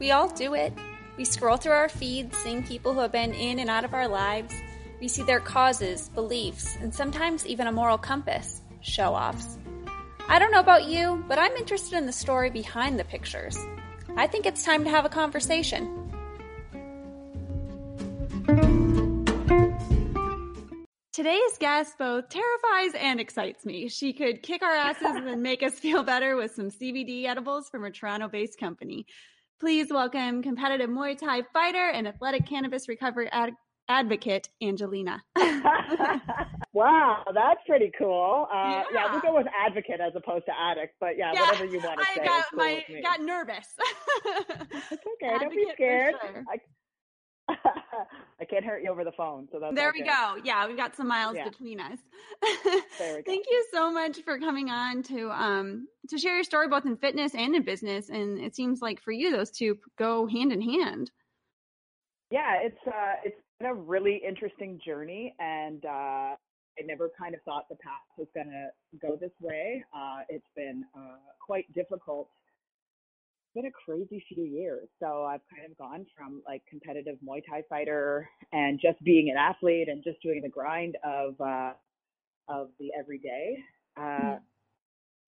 We all do it. We scroll through our feeds, seeing people who have been in and out of our lives. We see their causes, beliefs, and sometimes even a moral compass show offs. I don't know about you, but I'm interested in the story behind the pictures. I think it's time to have a conversation. Today's guest both terrifies and excites me. She could kick our asses and make us feel better with some CBD edibles from a Toronto based company. Please welcome competitive Muay Thai fighter and athletic cannabis recovery ad- advocate, Angelina. wow, that's pretty cool. Uh, Yeah. yeah. we'll go with advocate as opposed to addict, but yeah, Yeah, whatever you want to I say. I got cool my got nervous. It's okay, don't be Advocate scared. sure. I, I can't hurt you over the phone, so that's there we good. go. Yeah, we've got some miles Yeah. between us. There we go. Thank you so much for coming on to um to share your story both in fitness and in business. And it seems like for you those two go hand in hand. Yeah, it's uh, it's been a really interesting journey, and uh, I never kind of thought the path was gonna go this way. Uh, it's been uh, quite difficult. Been a crazy few years. So I've kind of gone from like competitive Muay Thai fighter and just being an athlete and just doing the grind of uh, of the everyday. Uh, Mhm.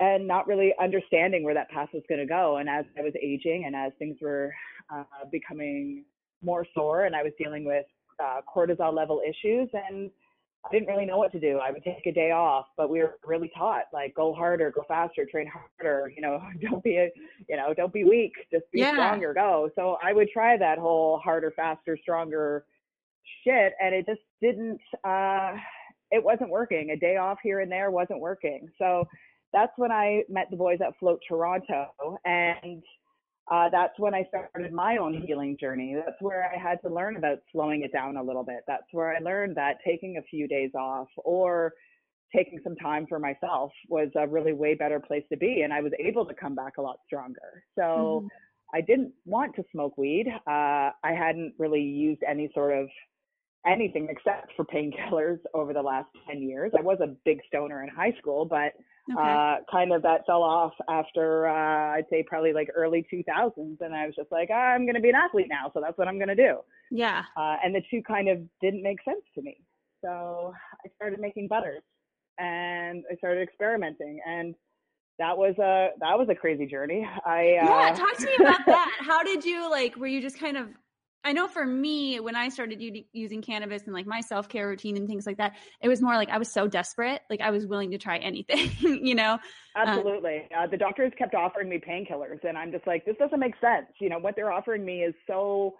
and not really understanding where that path was going to go. And as I was aging and as things were uh, becoming more sore and I was dealing with uh, cortisol level issues and I didn't really know what to do. I would take a day off, but we were really taught like go harder, go faster, train harder, you know, don't be a, you know, don't be weak, just be Yeah. stronger, go. So I would try that whole harder, faster, stronger shit and it just didn't uh it wasn't working. A day off here and there wasn't working. So that's when I met the boys at Float Toronto and uh, that's when I started my own healing journey. That's where I had to learn about slowing it down a little bit. That's where I learned that taking a few days off or taking some time for myself was a really way better place to be. And I was able to come back a lot stronger. So I didn't want to smoke weed. Uh, I hadn't really used any sort of anything except for painkillers over the last 10 years. I was a big stoner in high school, but Okay. uh, kind of that fell off after uh, I'd say probably like early 2000s, and I was just like, I'm going to be an athlete now, so that's what I'm going to do. yeah. Uh, and the two kind of didn't make sense to me, so I started making butters, and I started experimenting, and that was a that was a crazy journey. I uh, yeah, talk to me about that. How did you like? Were you just kind of? I know for me, when I started u- using cannabis and like my self care routine and things like that, it was more like I was so desperate, like I was willing to try anything, you know. Absolutely. Uh, the doctors kept offering me painkillers, and I'm just like, this doesn't make sense. You know, what they're offering me is so,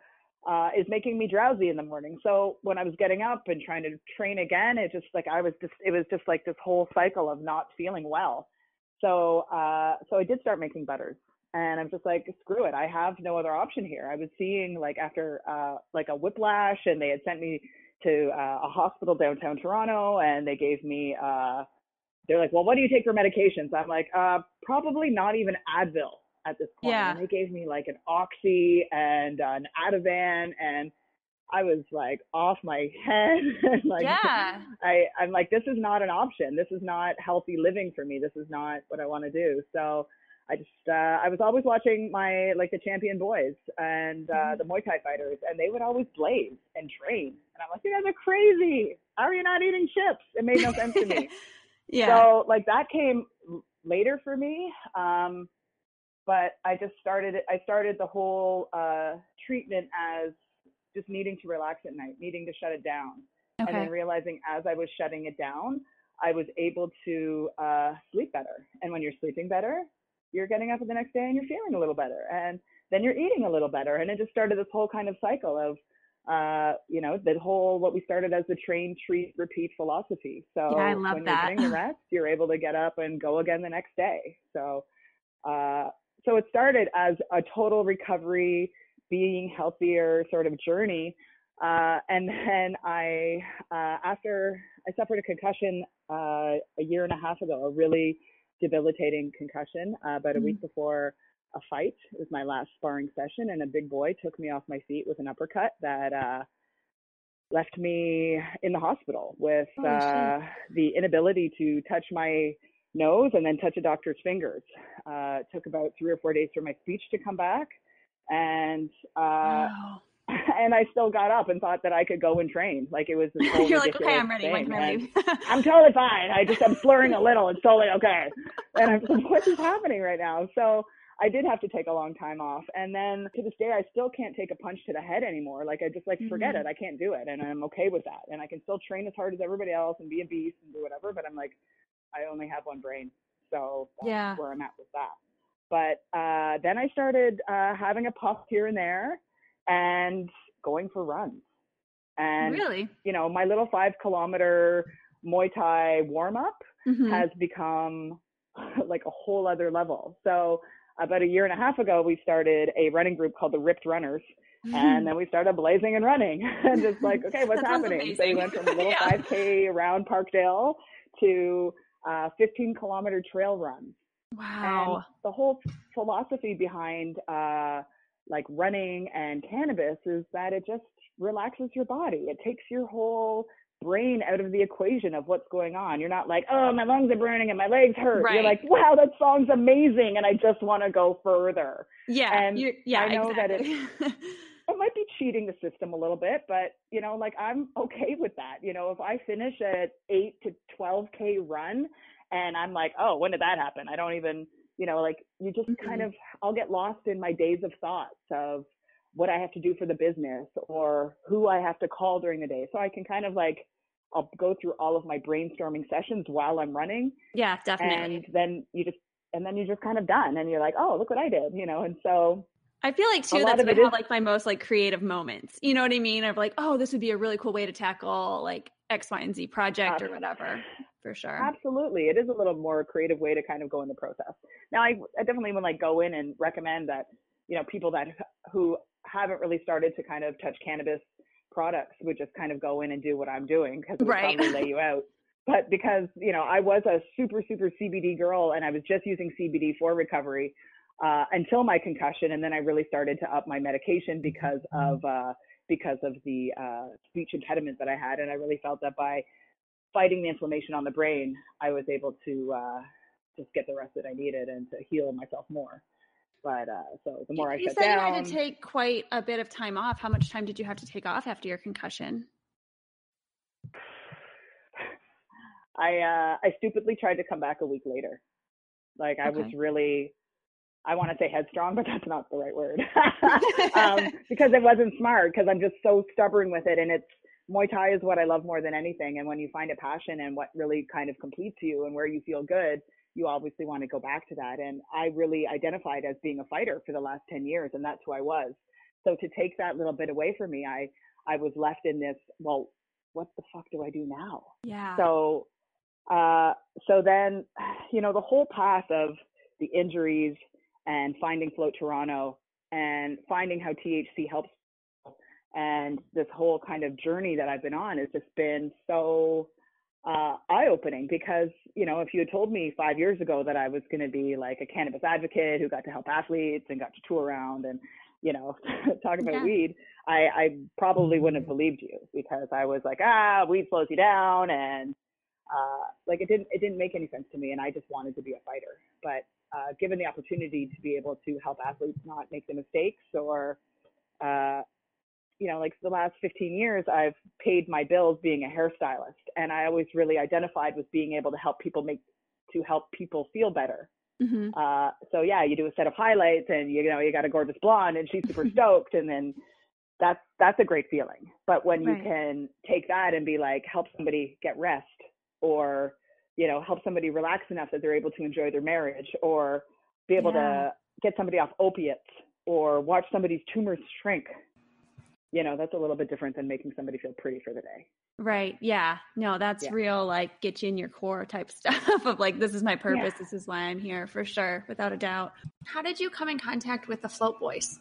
uh, is making me drowsy in the morning. So when I was getting up and trying to train again, it just like, I was just, it was just like this whole cycle of not feeling well. So, uh, so I did start making butters. And I'm just like, screw it. I have no other option here. I was seeing like after uh, like a whiplash, and they had sent me to uh, a hospital downtown Toronto, and they gave me uh, they're like, well, what do you take for medications? I'm like, uh, probably not even Advil at this point. Yeah. And they gave me like an Oxy and uh, an Ativan, and I was like off my head. and like, Yeah. I, I'm like, this is not an option. This is not healthy living for me. This is not what I want to do. So I just, uh, I was always watching my, like the champion boys and uh, Mhm. the Muay Thai fighters, and they would always blaze and train. And I'm like, you guys are crazy. How are you not eating chips? It made no sense to me. yeah. So like that came later for me. Um, but I just started it. I started the whole uh, treatment as just needing to relax at night, needing to shut it down, and then realizing as I was shutting it down, I was able to uh, sleep better. And when you're sleeping better, you're getting up the next day and you're feeling a little better, and then you're eating a little better, and it just started this whole kind of cycle of uh, you know, the whole what we started as the train, treat, repeat philosophy. So Yeah, I love when that. you're getting the rest, you're able to get up and go again the next day. So, uh, so it started as a total recovery, being healthier sort of journey. Uh, and then I, uh, after I suffered a concussion uh, a year and a half ago, a really debilitating concussion, uh, about a week before a fight. It was my last sparring session, and a big boy took me off my feet with an uppercut that uh, left me in the hospital with shit. uh, the inability to touch my nose and then touch a doctor's fingers. Uh, it took about three or four days for my speech to come back. and uh, wow. and I still got up and thought that I could go and train. Like it was You're like, okay, I'm ready. When can I leave? I'm totally fine. I just I'm slurring a little. It's totally okay. And I'm like, what is happening right now? So I did have to take a long time off. And then to this day, I still can't take a punch to the head anymore. Like I just like forget mm-hmm. it. I can't do it, and I'm okay with that. And I can still train as hard as everybody else and be a beast and do whatever. But I'm like, I only have one brain, so that's yeah. where I'm at with that. But uh, then I started uh, having a puff here and there, and going for runs. And really, you know, my little five kilometer Muay Thai warm up mm-hmm. has become like a whole other level. So about a year and a half ago, we started a running group called the Ripped Runners. And then we started blazing and running and just like, okay, what's happening? So we went from a little yeah. 5K around Parkdale to uh, 15 kilometer trail runs. Wow. And the whole philosophy behind uh, like running and cannabis is that it just relaxes your body. It takes your whole brain out of the equation of what's going on. You're not like, oh, my lungs are burning and my legs hurt. Right. You're like, wow, that song's amazing, and I just want to go further. Yeah, and yeah, I know exactly. that it it might be cheating the system a little bit, but you know, like I'm okay with that. You know, if I finish a eight to twelve k run, and I'm like, oh, when did that happen? I don't even, you know, like you just mm-hmm. kind of, I'll get lost in my days of thoughts of what I have to do for the business or who I have to call during the day. So I can kind of like I'll go through all of my brainstorming sessions while I'm running. Yeah, definitely. And then you just and then you're just kind of done and you're like, oh, look what I did, you know. And so I feel like too that's when I have like my most like creative moments. You know what I mean? Of like, oh, this would be a really cool way to tackle like X, Y, and Z project uh, or whatever. For sure. Absolutely. It is a little more creative way to kind of go in the process. Now I, I definitely would like go in and recommend that, you know, people that who haven't really started to kind of touch cannabis products would just kind of go in and do what I'm doing because it would right. probably lay you out. But because, you know, I was a super, super CBD girl and I was just using CBD for recovery uh, until my concussion. And then I really started to up my medication because of, uh, because of the uh, speech impediment that I had. And I really felt that by fighting the inflammation on the brain, I was able to uh, just get the rest that I needed and to heal myself more. But uh, so the more you I shut said down, you had to take quite a bit of time off. How much time did you have to take off after your concussion? I uh, I stupidly tried to come back a week later. Like I okay. was really, I want to say headstrong, but that's not the right word, um, because it wasn't smart. Because I'm just so stubborn with it, and it's Muay Thai is what I love more than anything. And when you find a passion and what really kind of completes you and where you feel good, you obviously want to go back to that. And I really identified as being a fighter for the last 10 years, and that's who I was. So to take that little bit away from me, I, I was left in this, well, what the fuck do I do now? Yeah. So, uh, so then, you know, the whole path of the injuries and finding Float Toronto and finding how THC helps and this whole kind of journey that I've been on has just been so uh, eye opening because, you know, if you had told me five years ago that I was going to be like a cannabis advocate who got to help athletes and got to tour around and, you know, talk about yeah. weed, I, I probably wouldn't have believed you because I was like, ah, weed slows you down. And, uh, like it didn't, it didn't make any sense to me. And I just wanted to be a fighter, but, uh, given the opportunity to be able to help athletes not make the mistakes or, uh, you know, like the last 15 years, I've paid my bills being a hairstylist. And I always really identified with being able to help people make, to help people feel better. Mm-hmm. Uh, so yeah, you do a set of highlights and you know, you got a gorgeous blonde and she's super stoked. And then that's, that's a great feeling. But when you can take that and be like, help somebody get rest or, you know, help somebody relax enough that they're able to enjoy their marriage or be able yeah. to get somebody off opiates or watch somebody's tumors shrink you know, that's a little bit different than making somebody feel pretty for the day. Right. Yeah. No, that's yeah. real, like get you in your core type stuff of like, this is my purpose. Yeah. This is why I'm here for sure, without a doubt. How did you come in contact with the Float Boys?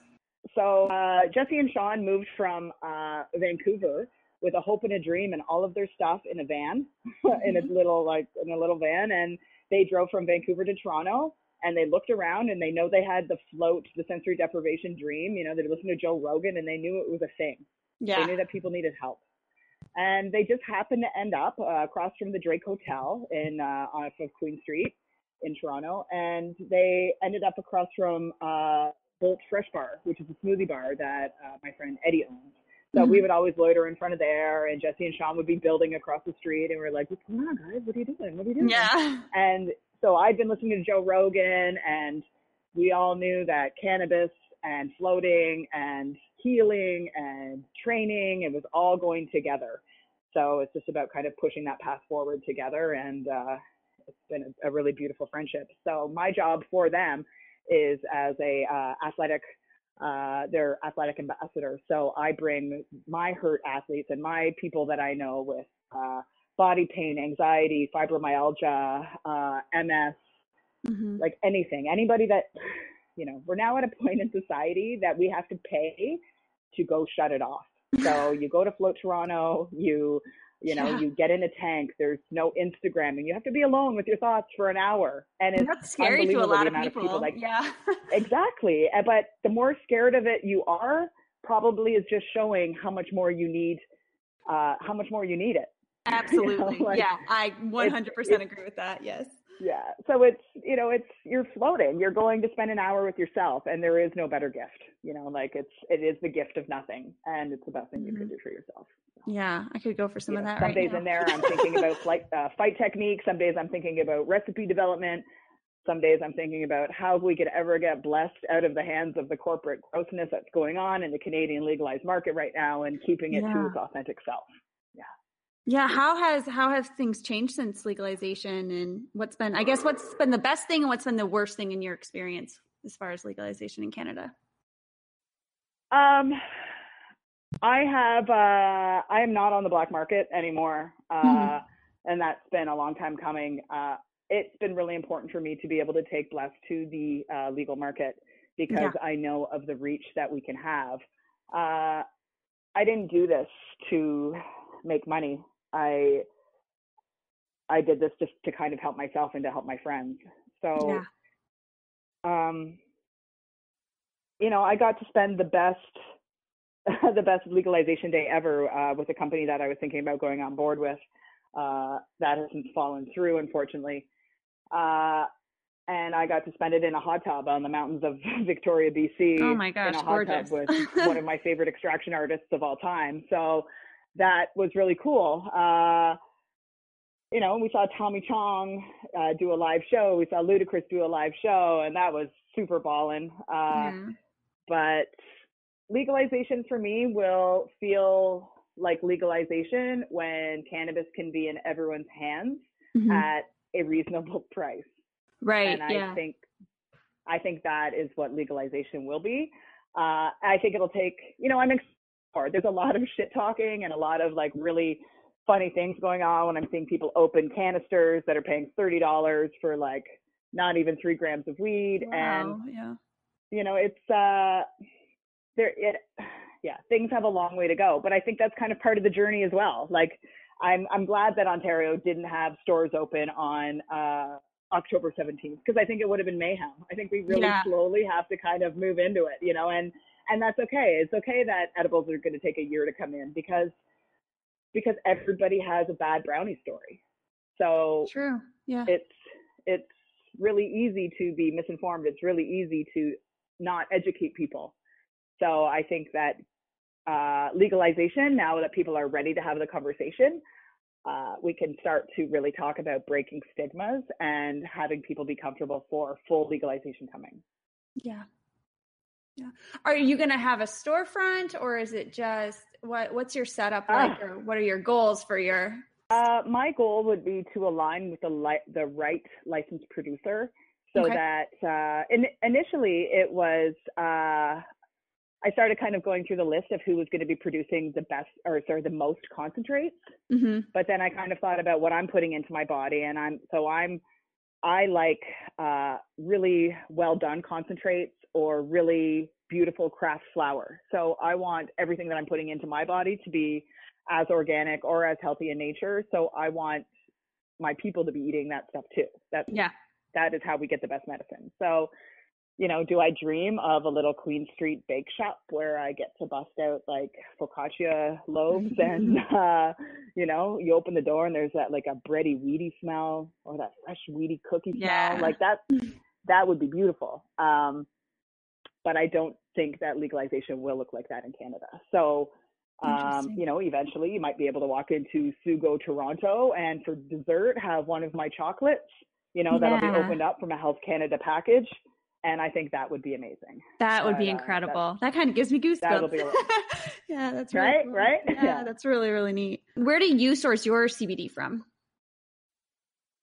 So uh, Jesse and Sean moved from uh, Vancouver with a hope and a dream and all of their stuff in a van, mm-hmm. in a mm-hmm. little like in a little van, and they drove from Vancouver to Toronto and they looked around and they know they had the float, the sensory deprivation dream. You know, they listened to Joe Rogan and they knew it was a thing. Yeah. They knew that people needed help. And they just happened to end up uh, across from the Drake Hotel in uh, off of Queen Street in Toronto, and they ended up across from uh, Bolt Fresh Bar, which is a smoothie bar that uh, my friend Eddie owns. So mm-hmm. we would always loiter in front of there, and Jesse and Sean would be building across the street, and we are like, "What's going on, guys? What are you doing? What are you doing?" Yeah. And so I'd been listening to Joe Rogan, and we all knew that cannabis and floating and healing and training, it was all going together. So it's just about kind of pushing that path forward together, and uh, it's been a, a really beautiful friendship. So my job for them is as a uh, athletic uh, they're athletic ambassador. So I bring my hurt athletes and my people that I know with uh, body pain, anxiety, fibromyalgia, uh, MS, mm-hmm. like anything, anybody that, you know, we're now at a point in society that we have to pay to go shut it off. So you go to Float Toronto, you you know, yeah. you get in a tank. There's no Instagramming. You have to be alone with your thoughts for an hour, and it's That's scary to a lot of people. of people. Like, yeah, exactly. But the more scared of it you are, probably is just showing how much more you need, uh, how much more you need it. Absolutely. You know, like, yeah, I 100% agree with that. Yes. Yeah. So it's, you know, it's, you're floating. You're going to spend an hour with yourself and there is no better gift, you know, like it's, it is the gift of nothing and it's the best thing you mm-hmm. can do for yourself. Yeah. I could go for some you of know, that. Some right days now. in there, I'm thinking about flight, uh, fight technique. Some days I'm thinking about recipe development. Some days I'm thinking about how we could ever get blessed out of the hands of the corporate grossness that's going on in the Canadian legalized market right now and keeping it yeah. to its authentic self. Yeah. How has how have things changed since legalization and what's been I guess what's been the best thing and what's been the worst thing in your experience as far as legalization in Canada? Um I have uh I am not on the black market anymore. Uh mm-hmm. and that's been a long time coming. Uh it's been really important for me to be able to take Bless to the uh, legal market because yeah. I know of the reach that we can have. Uh I didn't do this to make money. I I did this just to kind of help myself and to help my friends. So, yeah. um, you know, I got to spend the best the best legalization day ever uh, with a company that I was thinking about going on board with. Uh, that hasn't fallen through, unfortunately. Uh, and I got to spend it in a hot tub on the mountains of Victoria, BC. Oh my gosh, in a hot gorgeous. tub with one of my favorite extraction artists of all time. So that was really cool. Uh, you know, we saw Tommy Chong uh, do a live show. We saw Ludacris do a live show, and that was super ballin'. Uh, yeah. But legalization for me will feel like legalization when cannabis can be in everyone's hands mm-hmm. at a reasonable price. Right. And I yeah. think I think that is what legalization will be. Uh, I think it'll take, you know, I'm hard. There's a lot of shit talking and a lot of like really funny things going on when I'm seeing people open canisters that are paying thirty dollars for like not even three grams of weed. Wow, and yeah. you know, it's uh there it yeah, things have a long way to go. But I think that's kind of part of the journey as well. Like I'm I'm glad that Ontario didn't have stores open on uh October 17th because I think it would have been mayhem. I think we really yeah. slowly have to kind of move into it, you know, and and that's okay. It's okay that edibles are going to take a year to come in because because everybody has a bad brownie story. So true. Yeah. It's it's really easy to be misinformed. It's really easy to not educate people. So I think that uh, legalization, now that people are ready to have the conversation, uh, we can start to really talk about breaking stigmas and having people be comfortable for full legalization coming. Yeah, yeah. Are you going to have a storefront or is it just what what's your setup ah. like or what are your goals for your uh, my goal would be to align with the li- the right licensed producer so okay. that uh, in- initially it was uh, I started kind of going through the list of who was going to be producing the best or sorry the most concentrates. Mm-hmm. But then I kind of thought about what I'm putting into my body, and I'm so I'm I like uh, really well done concentrates or really beautiful craft flower. So I want everything that I'm putting into my body to be as organic or as healthy in nature. So I want my people to be eating that stuff too. That's yeah. That is how we get the best medicine. So you know, do I dream of a little Queen Street bake shop where I get to bust out like focaccia loaves and, uh, you know, you open the door and there's that like a bready, weedy smell or that fresh, weedy cookie yeah. smell. Like that, that would be beautiful. Um, but I don't think that legalization will look like that in Canada. So, um, you know, eventually you might be able to walk into Sugo Toronto and for dessert have one of my chocolates, you know, that'll be opened up from a Health Canada package. And I think that would be amazing. That would be But, uh, incredible. That kind of gives me That'll goosebumps. be yeah, that's really Right, cool. right? Yeah, Yeah. that's really really neat. Where do you source your CBD from?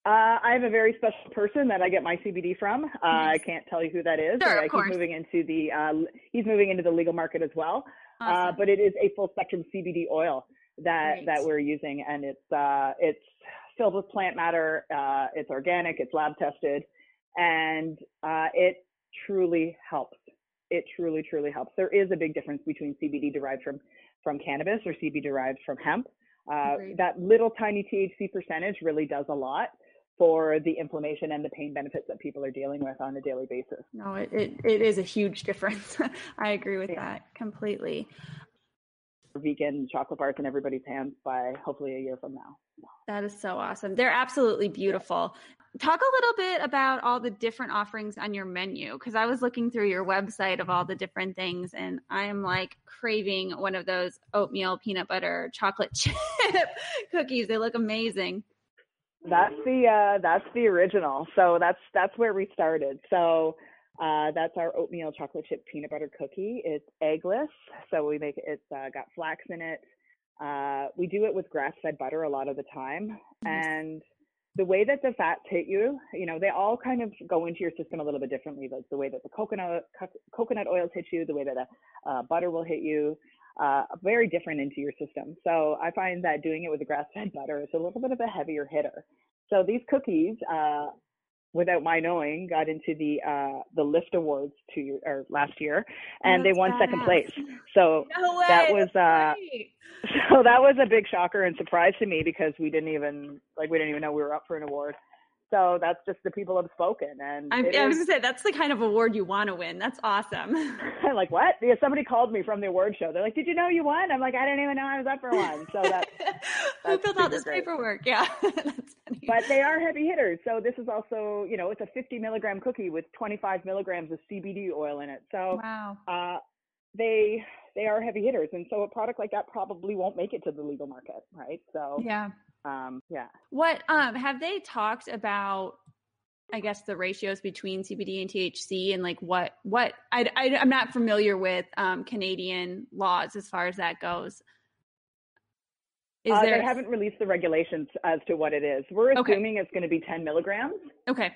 Uh, I have a very special person that I get my CBD from. Uh, I can't tell you who that is. Sure, of Uh, he's moving into the uh, he's moving into the legal market as well. Uh, Awesome. but it is a full spectrum CBD oil that Great. that we're using, and it's uh, it's filled with plant matter. Uh, it's organic. It's lab tested, and uh, it truly helps. It truly truly helps. There is a big difference between CBD derived from from cannabis or CBD derived from hemp. Uh, that little tiny THC percentage really does a lot for the inflammation and the pain benefits that people are dealing with on a daily basis. no, it, it, it is a huge difference. I agree with Yeah. that completely. Vegan chocolate bars in everybody's hands by hopefully a year from now. That is so awesome. They're absolutely beautiful. Talk a little bit about all the different offerings on your menu because I was looking through your website of all the different things and I am like craving one of those oatmeal peanut butter chocolate chip cookies. They look amazing. That's the uh, that's the original. So that's that's where we started. So uh, that's our oatmeal chocolate chip peanut butter cookie. It's eggless, so we make it. It's uh, got flax in it. Uh, we do it with grass-fed butter a lot of the time, and the way that the fats hit you, you know, they all kind of go into your system a little bit differently. Like the way that the coconut co- coconut oils hit you, the way that the uh, butter will hit you, uh, very different into your system. So I find that doing it with the grass-fed butter is a little bit of a heavier hitter. So these cookies, uh, without my knowing, got into the uh, the Lift Awards two or last year, and they That's won second place. So No. That was, uh, so that was a big shocker and surprise to me because we didn't even like we didn't even know we were up for an award. So that's just the people have spoken, and I, I was is- gonna say that's the kind of award you want to win. That's awesome. I'm like, what? Yeah, somebody called me from the award show. They're like, did you know you won? I'm like, I didn't even know I was up for one. So that, Who filled out this great. paperwork? Yeah, but they are heavy hitters. So this is also, you know, it's a 50 milligram cookie with 25 milligrams of CBD oil in it. So wow. uh, they they are heavy hitters, and so a product like that probably won't make it to the legal market, right? So Yeah. um, yeah. What um have they talked about? I guess the ratios between CBD and THC and like what what I, I am not familiar with um Canadian laws as far as that goes. Is Uh, there They haven't released the regulations as to what it is. We're Okay. assuming it's going to be 10 milligrams. okay?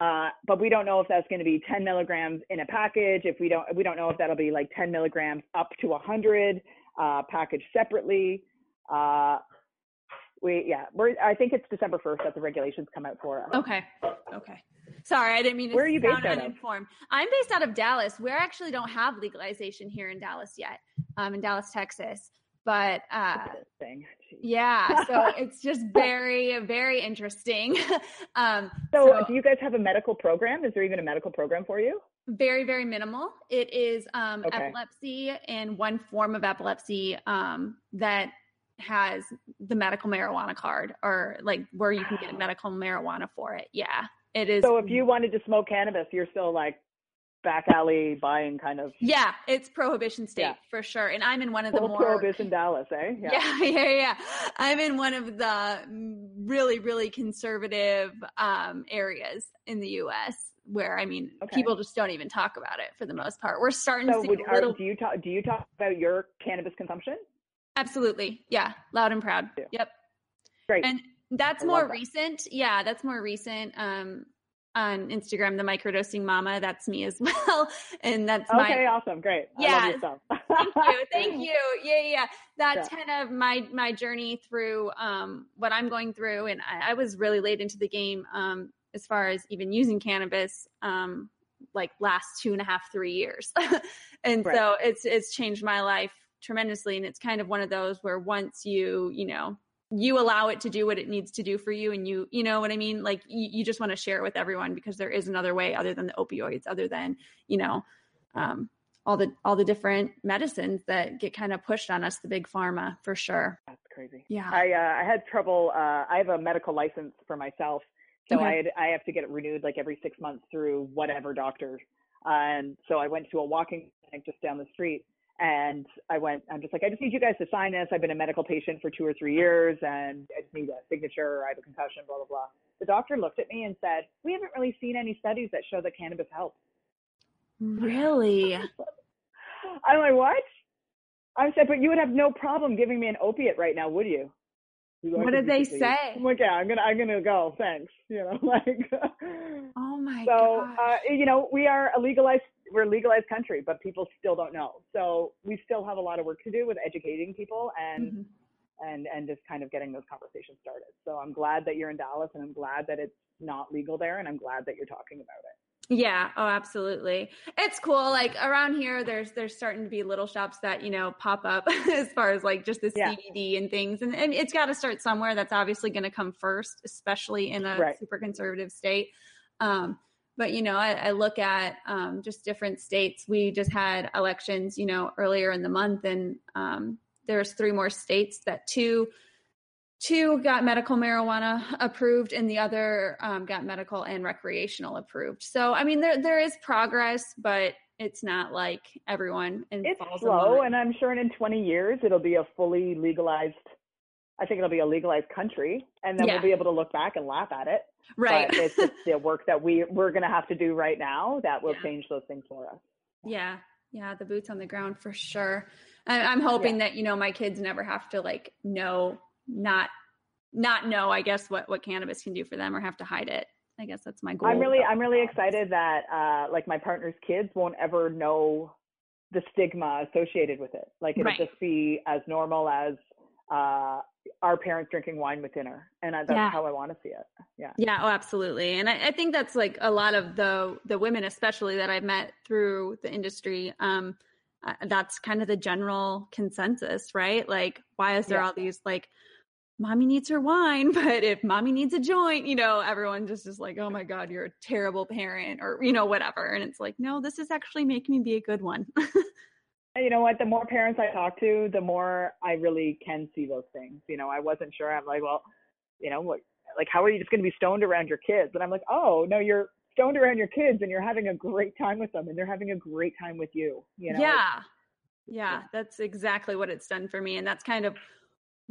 Uh, but we don't know if that's going to be 10 milligrams in a package. If we don't, we don't know if that'll be like 10 milligrams up to 100 uh, packaged separately. Uh, we, yeah, we're. I think it's December 1st that the regulations come out for us. Okay. Okay. Sorry, I didn't mean to Where are you based out of? uninformed. I'm based out of Dallas. We actually don't have legalization here in Dallas yet. Um, in Dallas, Texas. But uh, yeah, so it's just very, very interesting. um, So, So- do you guys have a medical program? Is there even a medical program for you? very, very minimal. It is um, Okay. epilepsy and one form of epilepsy um, that has the medical marijuana card or like where you can get medical marijuana for it. Yeah, it is. So, if you wanted to smoke cannabis, you're still like back alley buying kind of Yeah, it's prohibition state Yeah. for sure. And I'm in one of the more prohibition Dallas, eh? yeah. yeah, yeah, I'm in one of the really, really conservative um, areas in the U.S. where I mean, Okay. people just don't even talk about it for the most part. We're starting So, to see would, a are, little. do you talk? Do you talk about your cannabis consumption? Absolutely, yeah, loud and proud. Yep, Great. and that's I more that. recent. Yeah, that's more recent. Um, on Instagram, the microdosing mama, that's me as well, and that's my awesome, great. Yeah. thank you. Thank you. Yeah yeah that's Yeah. kind of my my journey through um what i'm going through. And i, I was really late into the game um as far as even using cannabis um like last two and a half three years. And Right. so it's it's changed my life tremendously. And it's kind of one of those where once you you know you allow it to do what it needs to do for you and you you know what i mean like you, you just want to share it with everyone because there is another way other than the opioids other than you know um all the all the different medicines that get kind of pushed on us the big pharma for sure That's crazy. yeah I uh, I had trouble. Uh, I have a medical license for myself, so Okay. I had, I have to get it renewed like every six months through whatever doctor And so I went to a walking clinic just down the street and I went, I'm just like, I just need you guys to sign this. I've been a medical patient for two or three years and I just need a signature. I have a concussion, blah, blah, blah. The doctor looked at me and said, We haven't really seen any studies that show that cannabis helps. Really? I'm like, What? I said, But you would have no problem giving me an opiate right now, would you? What did they say? I'm like, yeah, I'm gonna, I'm gonna go. Thanks. You know, like. oh my. So, uh, you know, we are a legalized, we're a legalized country, but people still don't know. So we still have a lot of work to do with educating people and. Mm-hmm. And, and just kind of getting those conversations started. So I'm glad that you're in Dallas and I'm glad that it's not legal there and I'm glad that you're talking about it. Yeah, oh absolutely. It's cool. Like around here there's there's starting to be little shops that, you know, pop up as far as like just the yeah. CBD and things. And, and it's got to start somewhere. That's obviously going to come first, especially in a right. super conservative state. Um, but you know, I, I look at um, just different states. We just had elections, you know, earlier in the month, and um, there's three more states that two two got medical marijuana approved and the other um, got medical and recreational approved so i mean there there is progress but it's not like everyone it's slow and i'm sure in 20 years it'll be a fully legalized i think it'll be a legalized country and then yeah. we'll be able to look back and laugh at it right but it's just the work that we we're going to have to do right now that will yeah. change those things for us yeah yeah the boots on the ground for sure i'm hoping yeah. that you know my kids never have to like know not not know i guess what what cannabis can do for them or have to hide it i guess that's my goal i'm really i'm really excited that uh like my partner's kids won't ever know the stigma associated with it like it'll right. just be as normal as uh our parents drinking wine with dinner and that's yeah. how i want to see it yeah yeah oh absolutely and I, I, think that's like a lot of the the women especially that i've met through the industry um uh, that's kind of the general consensus right like why is there yeah. all these like mommy needs her wine, but if mommy needs a joint, you know, everyone just is like, oh my God, you're a terrible parent or, you know, whatever. And it's like, no, this is actually making me be a good one. you know what? The more parents I talk to, the more I really can see those things. You know, I wasn't sure. I'm like, well, you know, what, like, how are you just going to be stoned around your kids? And I'm like, oh, no, you're stoned around your kids and you're having a great time with them and they're having a great time with you. You know? Yeah. Yeah, that's exactly what it's done for me. And that's kind of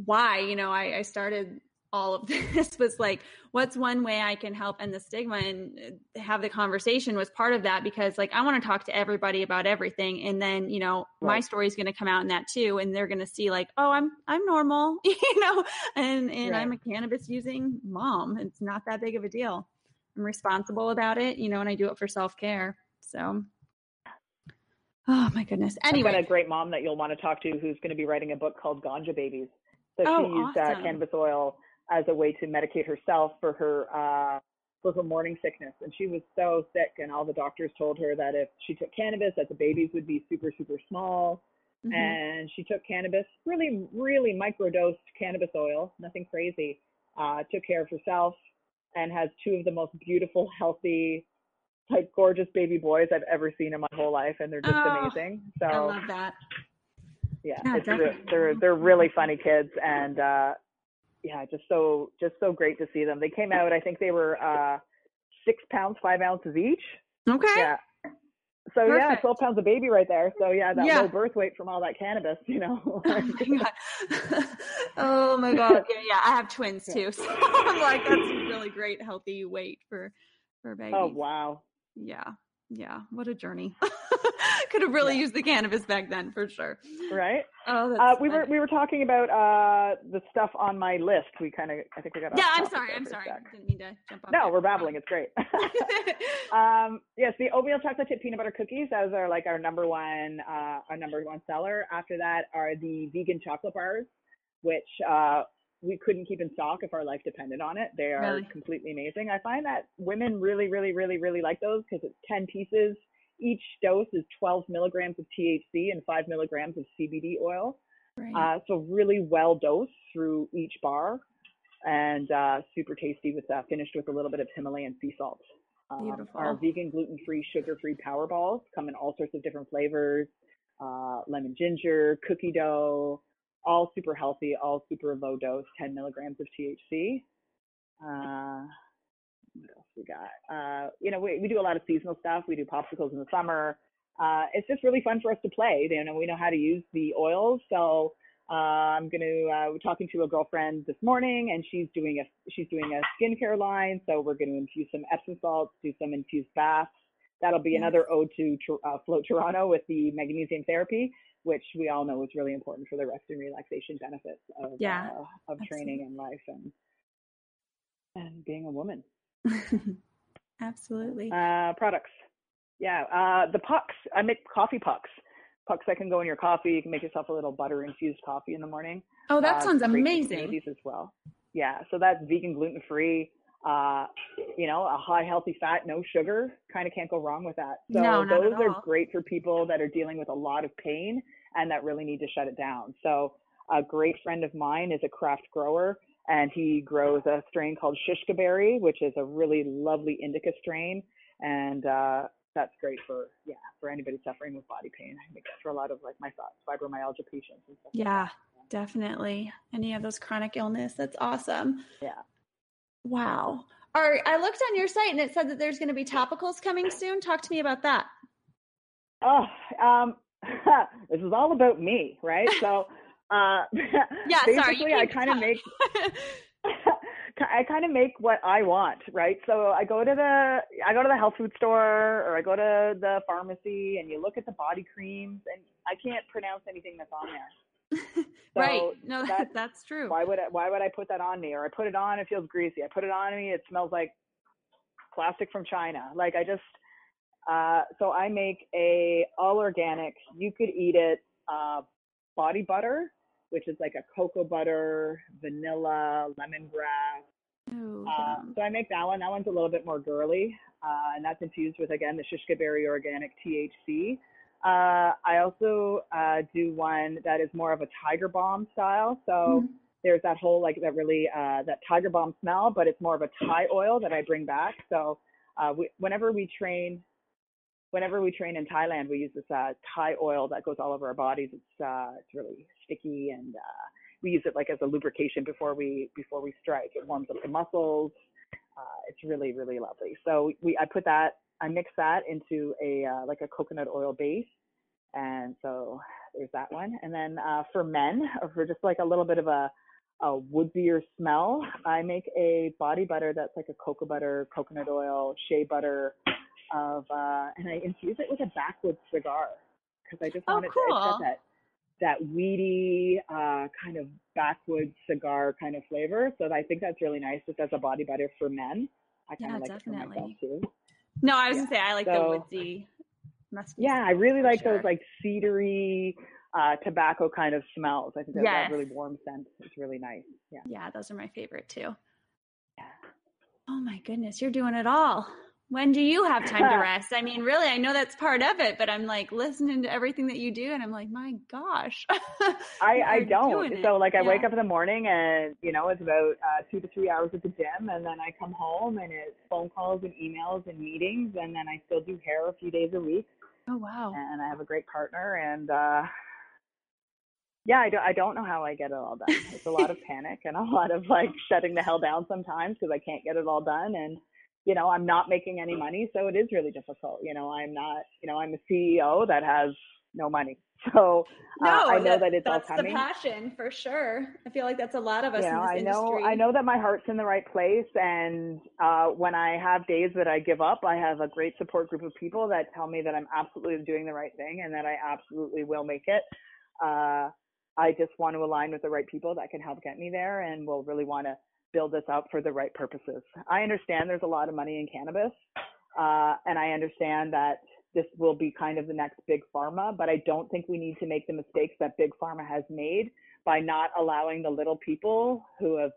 why you know I, I started all of this was like what's one way i can help? End the stigma and uh, have the conversation was part of that because like i want to talk to everybody about everything and then you know right. my story is going to come out in that too and they're going to see like oh i'm i'm normal you know? And and right. i'm a cannabis using mom. It's not that big of a deal. I'm responsible about it you know and i do it for self-care so. Oh my goodness. Anyway. a great mom that you'll want to talk to who's going to be writing a book called ganja babies. So oh, she used awesome. uh, cannabis oil as a way to medicate herself for her uh, for her morning sickness. And she was so sick, and all the doctors told her that if she took cannabis, that the babies would be super super small. Mm-hmm. And she took cannabis, really really microdosed cannabis oil, nothing crazy. Uh, took care of herself, and has two of the most beautiful, healthy, like gorgeous baby boys I've ever seen in my whole life, and they're just oh, amazing. So I love that yeah, yeah re- they're they're really funny kids, and uh, yeah, just so just so great to see them. They came out, I think they were uh, six pounds five ounces each. Okay. Yeah. So Perfect. yeah, twelve pounds of baby right there. So yeah, that yeah. low birth weight from all that cannabis, you know. oh my god. oh my god. Yeah, yeah, I have twins too, so I'm like, that's really great healthy weight for for baby. Oh wow. Yeah yeah, what a journey. Could have really yeah. used the cannabis back then for sure. Right. Oh, uh, we were we were talking about uh, the stuff on my list. We kind of I think we got. Off. Yeah, I'm sorry. I'm sorry. Didn't mean to jump off. No, there. we're babbling. It's great. um, yes, the oatmeal chocolate chip peanut butter cookies. Those are like our number one uh, our number one seller. After that are the vegan chocolate bars, which uh, we couldn't keep in stock if our life depended on it. They are really? completely amazing. I find that women really, really, really, really like those because it's 10 pieces. Each dose is 12 milligrams of THC and 5 milligrams of CBD oil. Right. Uh, so really well dosed through each bar and uh, super tasty with that, finished with a little bit of Himalayan sea salt. Um, our vegan, gluten-free, sugar-free power balls come in all sorts of different flavors, uh, lemon ginger, cookie dough, all super healthy, all super low dose, 10 milligrams of THC. Uh, what else we got? Uh, you know, we, we do a lot of seasonal stuff. We do popsicles in the summer. Uh, it's just really fun for us to play. You know, we know how to use the oils. So uh, I'm going to, uh, we're talking to a girlfriend this morning and she's doing a, she's doing a skincare line. So we're going to infuse some Epsom salts, do some infused baths. That'll be another ode to uh, Float Toronto with the magnesium therapy, which we all know is really important for the rest and relaxation benefits of, yeah, uh, of training and life and, and being a woman. Absolutely. Uh, products. Yeah. Uh, the pucks. I make coffee pucks. Pucks that can go in your coffee. You can make yourself a little butter infused coffee in the morning. Oh, that uh, sounds amazing. These as well. Yeah. So that's vegan, gluten free. Uh, you know, a high healthy fat, no sugar. Kind of can't go wrong with that. So no, those are all. great for people that are dealing with a lot of pain and that really need to shut it down. So a great friend of mine is a craft grower and he grows a strain called Shishkaberry, which is a really lovely indica strain. And uh, that's great for yeah for anybody suffering with body pain. I think that's for a lot of like my thoughts fibromyalgia patients and stuff. Yeah, like definitely. Any of those chronic illness, that's awesome. Yeah. Wow. All right, I looked on your site and it said that there's going to be topicals coming soon. Talk to me about that. Oh, um, this is all about me, right? So, uh, yeah, basically, I kind of make. I kind of make what I want, right? So I go to the I go to the health food store or I go to the pharmacy and you look at the body creams and I can't pronounce anything that's on there. Right. No, that's, that's true. Why would I, why would I put that on me? Or I put it on, it feels greasy. I put it on me, it smells like plastic from China. Like I just, uh, so I make a all organic, you could eat it, uh, body butter, which is like a cocoa butter, vanilla, lemongrass. Oh, uh, so I make that one. That one's a little bit more girly, uh, and that's infused with again the Shishkaberry organic THC. Uh, I also uh, do one that is more of a Tiger Balm style. So mm-hmm. there's that whole like that really uh, that Tiger Balm smell, but it's more of a Thai oil that I bring back. So uh, we, whenever we train, whenever we train in Thailand, we use this uh, Thai oil that goes all over our bodies. It's uh, it's really sticky and uh, we use it like as a lubrication before we before we strike. It warms up the muscles. Uh, it's really really lovely. So we I put that I mix that into a uh, like a coconut oil base, and so there's that one. And then uh, for men, or for just like a little bit of a a woodier smell, I make a body butter that's like a cocoa butter, coconut oil, shea butter, of uh, and I infuse it with a backwoods cigar because I just oh, wanted cool. to, that that weedy uh, kind of backwoods cigar kind of flavor. So I think that's really nice just as a body butter for men. I kind yeah, of like definitely. it for myself too. No, I was yeah. gonna say I like so, the woodsy. Yeah, I really like sure. those like cedary, uh, tobacco kind of smells. I think that, yes. that really warm scent It's really nice. Yeah. Yeah, those are my favorite too. Yeah. Oh my goodness, you're doing it all. When do you have time to rest? I mean, really, I know that's part of it, but I'm like listening to everything that you do, and I'm like, my gosh. I I don't. So like, I yeah. wake up in the morning, and you know, it's about uh, two to three hours at the gym, and then I come home, and it's phone calls and emails and meetings, and then I still do hair a few days a week. Oh wow. And I have a great partner, and uh yeah, I don't, I don't know how I get it all done. It's a lot of panic and a lot of like shutting the hell down sometimes because I can't get it all done. And you know, I'm not making any money, so it is really difficult. You know, I'm not, you know, I'm a CEO that has no money. So no, uh, I know that, that it's that's all coming. the passion for sure. I feel like that's a lot of us. You know, I know, industry. I know that my heart's in the right place, and uh, when I have days that I give up, I have a great support group of people that tell me that I'm absolutely doing the right thing and that I absolutely will make it. Uh, I just want to align with the right people that can help get me there, and will really want to build this out for the right purposes. I understand there's a lot of money in cannabis, uh, and I understand that this will be kind of the next big pharma, but I don't think we need to make the mistakes that big pharma has made by not allowing the little people who have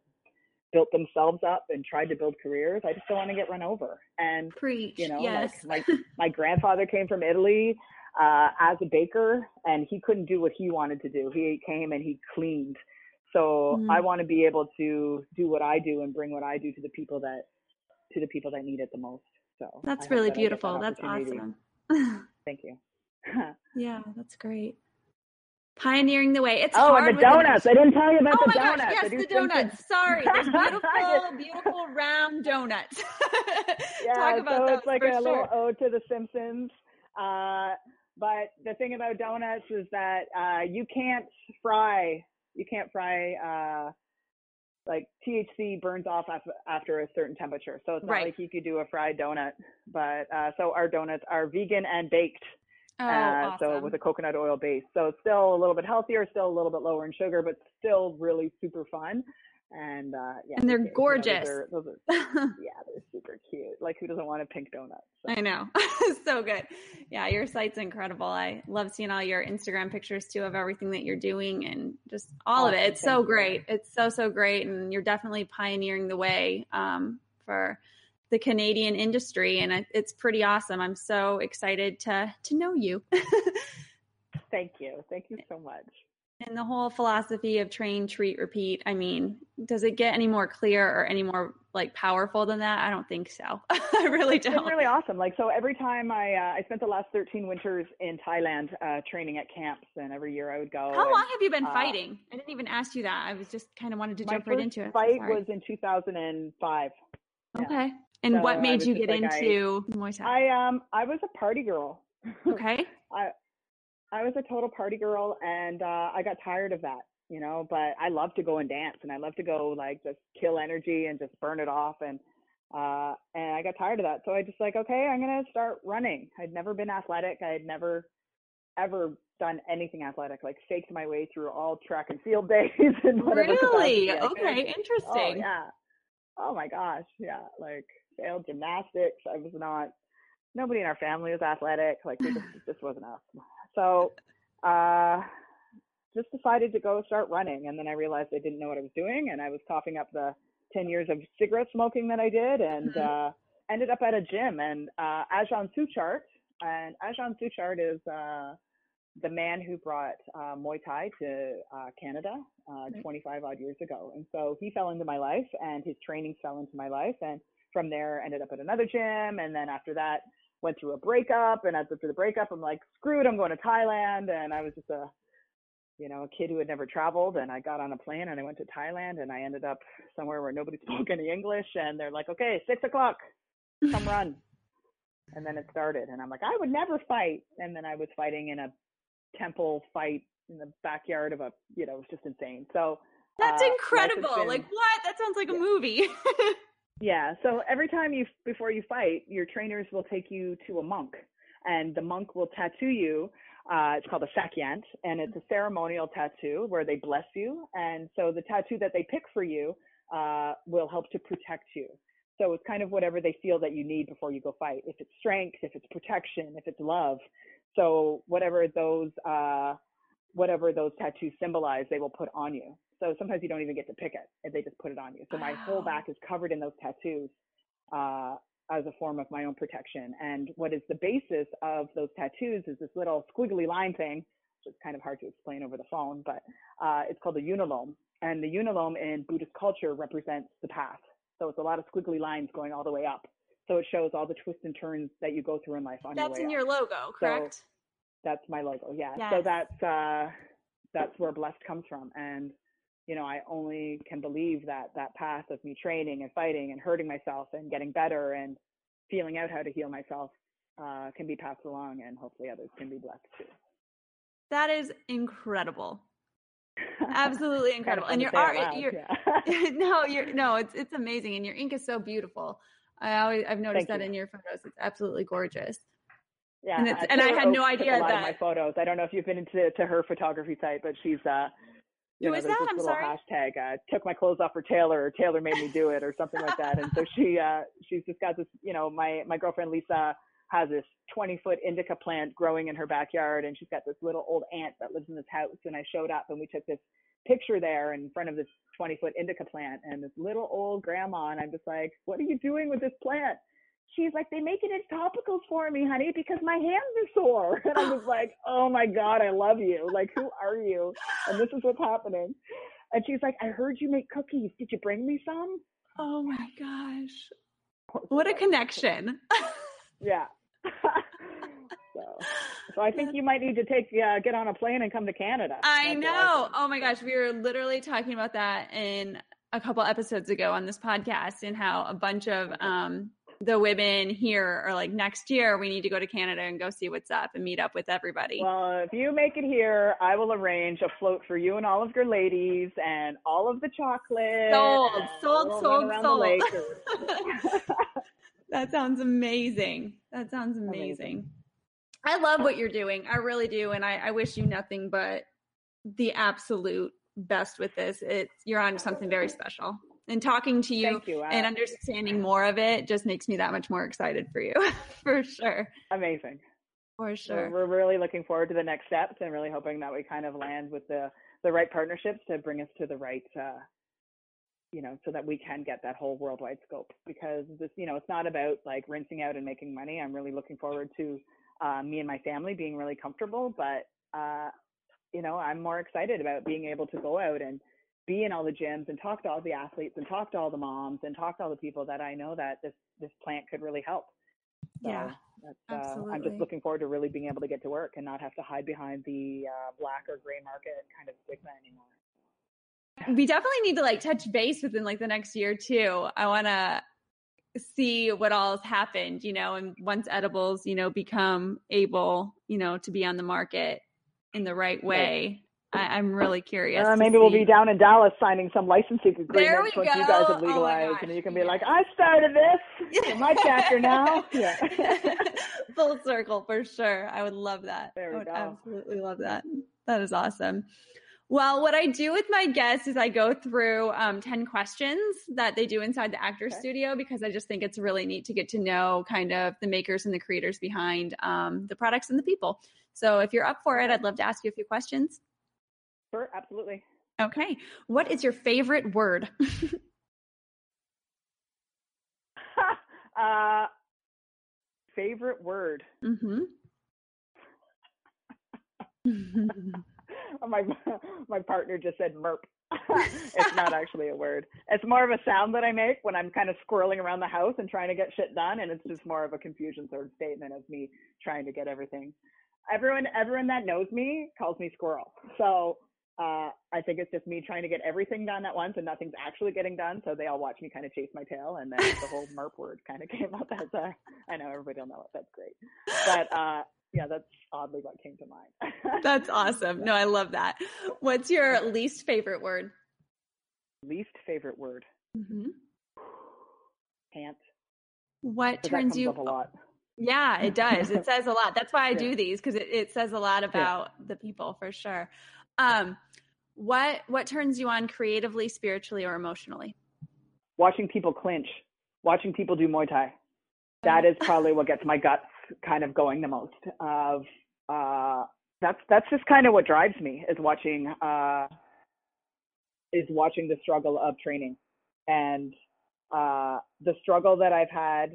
built themselves up and tried to build careers. I just don't want to get run over. And preach, you know, yes. like my my grandfather came from Italy uh, as a baker, and he couldn't do what he wanted to do. He came and he cleaned so mm-hmm. I want to be able to do what I do and bring what I do to the people that to the people that need it the most. So that's really that beautiful. That that's awesome. Thank you. yeah, that's great. pioneering the way. It's oh, hard and the donuts. I didn't tell you about oh the my donuts. Gosh, yes, the donuts. Sorry, those beautiful, beautiful round donuts. yeah, Talk about so it's like a sure. little ode to the Simpsons. Uh, but the thing about donuts is that uh, you can't fry. You can't fry. Uh, like THC burns off after a certain temperature, so it's not right. like you could do a fried donut. But uh, so our donuts are vegan and baked. Oh, uh, awesome. So with a coconut oil base. So it's still a little bit healthier, still a little bit lower in sugar, but still really super fun. And uh, yeah, and they're you know, gorgeous. those are, those are, yeah, they're super cute. Like who doesn't want a pink donut? So. I know, so good. Yeah, your site's incredible. I love seeing all your Instagram pictures too of everything that you're doing and just all of it. It's so great. It's so so great, and you're definitely pioneering the way um, for the Canadian industry, and it's pretty awesome. I'm so excited to to know you. Thank you. Thank you so much. And the whole philosophy of train, treat, repeat. I mean, does it get any more clear or any more like powerful than that? I don't think so. I really don't. It's really awesome. Like so, every time I uh, I spent the last 13 winters in Thailand uh, training at camps, and every year I would go. How and, long have you been uh, fighting? I didn't even ask you that. I was just kind of wanted to jump right into it. Fight Sorry. was in 2005. yeah. okay. And So what made you get like, I- into Muay Thai? I um I was a party girl. okay. I was a total party girl and uh I got tired of that, you know, but I love to go and dance and I love to go like just kill energy and just burn it off and uh and I got tired of that. So I just like, okay, I'm going to start running. I'd never been athletic. I had never ever done anything athletic, like faked my way through all track and field days and whatever. Really? I. Okay. Oh Interesting. yeah. Oh my gosh. Yeah. Like failed gymnastics. I was not nobody in our family was athletic. Like we just, it just wasn't us. So uh just decided to go start running and then I realized I didn't know what I was doing and I was coughing up the ten years of cigarette smoking that I did and Mhm. uh ended up at a gym and uh Ajahn Suchart and Ajahn Suchart is uh the man who brought uh, Muay Thai to uh, Canada uh, Right. 25 odd years ago. And so he fell into my life and his training fell into my life. And from there, ended up at another gym. And then after that, went through a breakup. And after the breakup, I'm like, screw it, I'm going to Thailand. And I was just a, you know, a kid who had never traveled. And I got on a plane and I went to Thailand and I ended up somewhere where nobody spoke any English. And they're like, okay, six o'clock, come run. And then it started. And I'm like, I would never fight. And then I was fighting in a temple fight in the backyard of a, you know, it was just insane. So That's uh, incredible. been- Like what? That sounds like a movie. yeah. So every time you, before you fight, your trainers will take you to a monk and the monk will tattoo you. Uh, it's called a sakyant and it's a ceremonial tattoo where they bless you. And so the tattoo that they pick for you, uh, will help to protect you. So it's kind of whatever they feel that you need before you go fight. If it's strength, if it's protection, if it's love. So whatever those, uh, whatever those tattoos symbolize, they will put on you. So sometimes you don't even get to pick it; and they just put it on you. So my whole back is covered in those tattoos uh, as a form of my own protection. And what is the basis of those tattoos is this little squiggly line thing, which is kind of hard to explain over the phone, but uh, it's called the unalome. And the unalome in Buddhist culture represents the path. So it's a lot of squiggly lines going all the way up. So it shows all the twists and turns that you go through in life on That's your in way your logo, correct? That's my logo. Yeah. Yes. So that's uh that's where blessed comes from. And you know, I only can believe that that path of me training and fighting and hurting myself and getting better and feeling out how to heal myself uh, can be passed along and hopefully others can be blessed too. That is incredible. Absolutely incredible. And your art, loud, your, yeah. no, you're no, it's it's amazing, and your ink is so beautiful. I always I've noticed Thank that you. in your photos. It's absolutely gorgeous. Yeah, And it's- and I had no idea a lot of that- my photos. I don't know if you've been into to her photography site, but she's uh, you Who know, is there's that? this I'm little sorry. hashtag uh, took my clothes off for Taylor or Taylor made me do it or something like that. And so she uh, she's just got this, you know, my my girlfriend Lisa has this 20 foot indica plant growing in her backyard, and she's got this little old aunt that lives in this house. And I showed up and we took this picture there in front of this 20 foot indica plant and this little old grandma and I'm just like, what are you doing with this plant? She's like, they make it as topicals for me, honey, because my hands are sore. And I was like, oh my God, I love you. Like, who are you? And this is what's happening. And she's like, I heard you make cookies. Did you bring me some? Oh my gosh. What a connection. Yeah. so So I think you might need to take uh, get on a plane and come to Canada. I know. Oh my gosh, we were literally talking about that in a couple episodes ago on this podcast and how a bunch of um the women here are like next year we need to go to Canada and go see what's up and meet up with everybody. Well, if you make it here, I will arrange a float for you and all of your ladies and all of the chocolate. Sold, sold, sold, sold. that sounds amazing. That sounds amazing. amazing. I love what you're doing. I really do. And I, I wish you nothing but the absolute best with this. It's you're on something very special and talking to you, you. and understanding more of it just makes me that much more excited for you for sure. Amazing. For sure. we're, we're, really looking forward to the next steps and really hoping that we kind of land with the the right partnerships to bring us to the right uh, you know so that we can get that whole worldwide scope. Because this you know it's not about like rinsing out and making money. I'm really looking forward to uh, me and my family being really comfortable but uh, you know i'm more excited about being able to go out and be in all the gyms and talk to all the athletes and talk to all the moms and talk to all the people that I know that this this plant could really help. So yeah, absolutely. Uh, I'm just looking forward to really being able to get to work and not have to hide behind the uh, black or gray market kind of stigma anymore. We definitely need to like touch base within like the next year too. I want to see what all has happened, you know, and once edibles, you know, become able, you know, to be on the market in the right way. I, am really curious. Uh, maybe we'll be down in Dallas signing some licensing agreements once go. you guys have oh legalized, oh and you can be yeah. like, "I started this, my chapter now." Yeah. Full circle for sure. I would love that. There we I would go. absolutely love that. That is awesome. Well, what I do with my guests is I go through um, 10 questions that they do inside the actor okay. studio because I just think it's really neat to get to know kind of the makers and the creators behind um, the products and the people. So if you're up for it, I'd love to ask you a few questions. Sure, absolutely. Okay. What is your favorite word? uh, favorite word. Mm-hmm. my my partner just said merp. it's not actually a word. It's more of a sound that I make when I'm kind of squirreling around the house and trying to get shit done, and it's just more of a confusion sort of statement of me trying to get everything. Everyone, everyone that knows me calls me squirrel. So uh, I think it's just me trying to get everything done at once and nothing's actually getting done. So they all watch me kind of chase my tail. And then the whole MERP word kind of came up as a, I know everybody will know it. That's great. But, uh, yeah, that's oddly what came to mind. that's awesome. No, I love that. What's your least favorite word? Least favorite word? Mm-hmm. Can't. What turns you a lot? Yeah, it does. It says a lot. That's why I do these because it, it, says a lot about yeah. the people for sure. Um, what what turns you on creatively, spiritually, or emotionally? Watching people clinch, watching people do Muay Thai. That is probably what gets my guts kind of going the most. Of uh, that's that's just kind of what drives me is watching uh, is watching the struggle of training and uh, the struggle that I've had